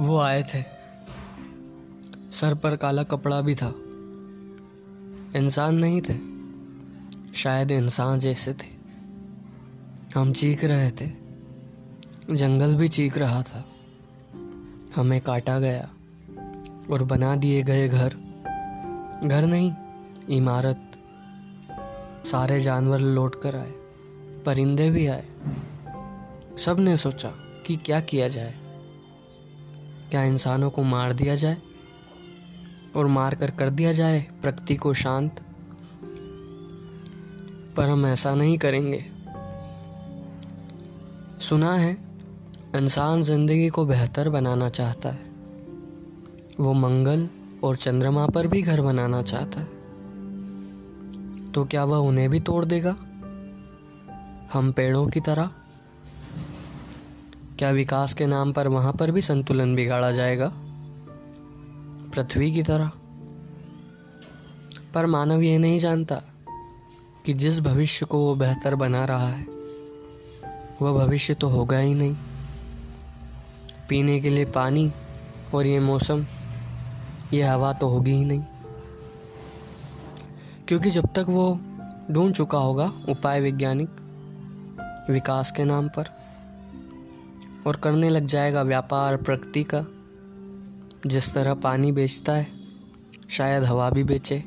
वो आए थे। सर पर काला कपड़ा भी था। इंसान नहीं थे। शायद इंसान जैसे थे। हम चीख रहे थे। जंगल भी चीख रहा था। हमें काटा गया और बना दिए गए घर। घर नहीं, इमारत। सारे जानवर लौट कर आए। परिंदे भी आए। सबने सोचा कि क्या किया जाए। क्या इंसानों को मार दिया जाए? और मार कर कर दिया जाए प्रकृति को शांत? पर हम ऐसा नहीं करेंगे। सुना है, इंसान ज़िंदगी को बेहतर बनाना चाहता है। वो मंगल और चंद्रमा पर भी घर बनाना चाहता है। तो क्या वह उन्हें भी तोड़ देगा? हम पेड़ों की तरह क्या विकास के नाम पर वहाँ पर भी संतुलन बिगाड़ा जाएगा? पृथ्वी की तरह। पर मानव यह नहीं जानता कि जिस भविष्य को वो बेहतर बना रहा है, वह भविष्य तो होगा ही नहीं। पीने के लिए पानी और ये मौसम, ये हवा तो होगी ही नहीं। क्योंकि जब तक वो ढूंढ चुका होगा उपाय वैज्ञानिक, विकास के नाम पर और करने लग जाएगा व्यापार प्रकृति का। जिस तरह पानी बेचता है, शायद हवा भी बेचे।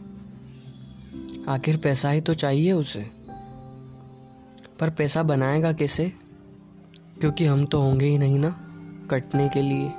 आखिर पैसा ही तो चाहिए उसे। पर पैसा बनाएगा कैसे? क्योंकि हम तो होंगे ही नहीं ना, कटने के लिए।